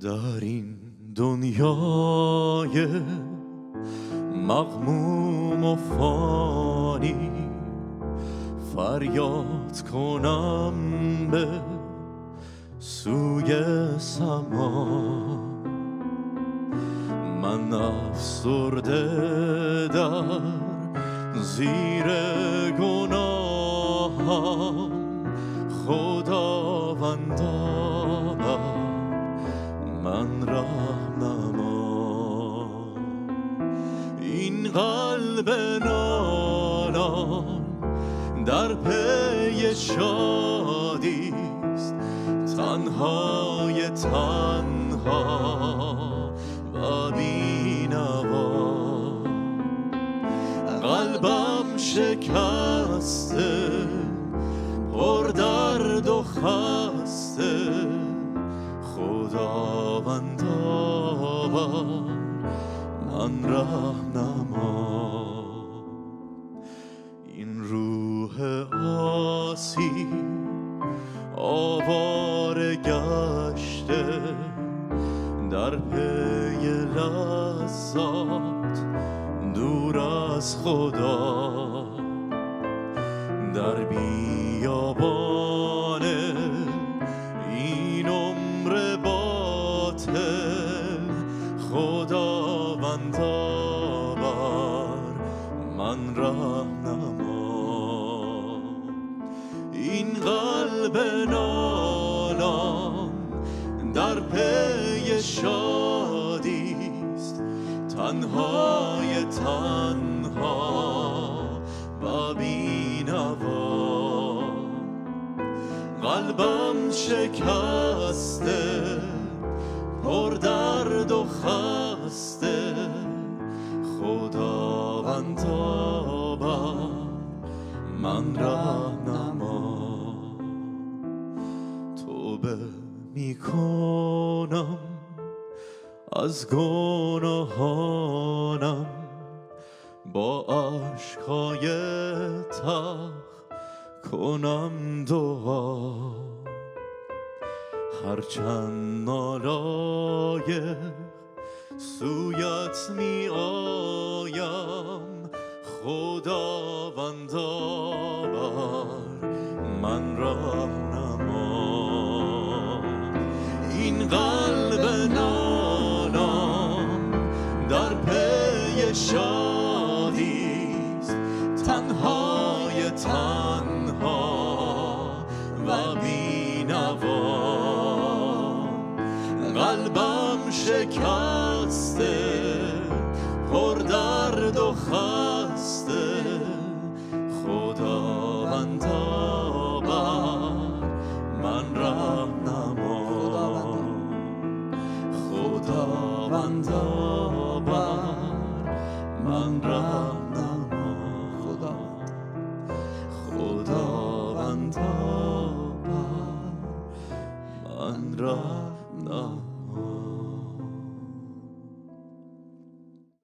در این دنیای مغموم و فانی فریاد کنم به سوی سما. من افسرده در زیر گناهم. خداوندا قلب نالان در پی شادیست تنهای تنها و بینوا. قلبم شکسته پر درد و خسته. خداوندا بر من رهنما این روح آسی آواره گشته در پی لذات دور از خدا. در بیابان این قلب نالان در پی شادیست. تنهای تنها و بینوا. قلبم شکسته پر درد و خسته. خداوندا بر من رهنما می‌کنم از گناهانم با عشقای تخ کنم دعا. هرچند نالایق سویت می آیم خداوندا بر من رهنما قلب نالان در پی شادیست تنهای تنها و بینوا. قلبم شکسته پر خداوندا بر من رهنما خداوندا بر من رهنما